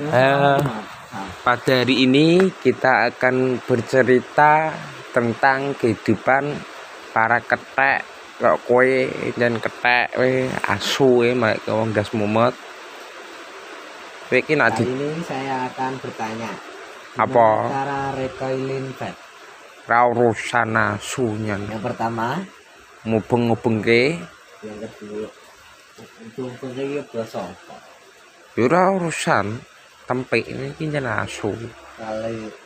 Eh, pada hari ini kita akan bercerita tentang kehidupan para ketek kok kue dan ketek we asu we mak wong gas mumet Kali di ini saya akan bertanya. Apa? Cara recoiling pet. ra urusan asunya Yang pertama, mubeng-mubengke yang kedua, untuk pengen basa. yo ora urusan tempe ini jan asu.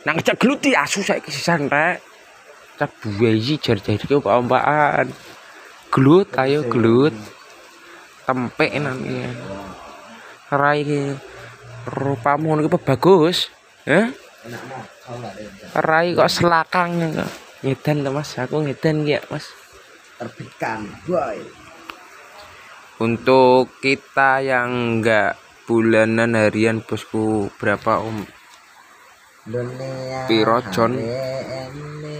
Nang ngejak gluti asu saiki sisan rek. Cak buayi jar-jar iki ompaan glut ayo glut tempe namanya rai rupamu bagus eh enak mau kau nggak ada rai kok selakang kok ngedan to mas? Aku ngedan ya mas. Terbitkan, boy. untuk kita yang enggak bulanan harian bosku berapa om? Piro, John?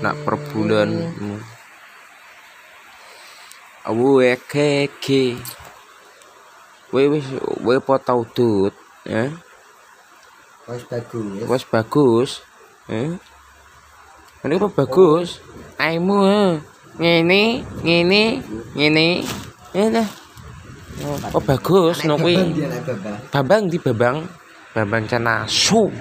Nak per bulan awu keke we wis we po tau dut ya Wes bagus. wis bagus eh ini apa bagus? Aimu ngene ngene ngene. Eh dah oh, oh bagus no kuwi. Bambang di Bambang Bambang Cana su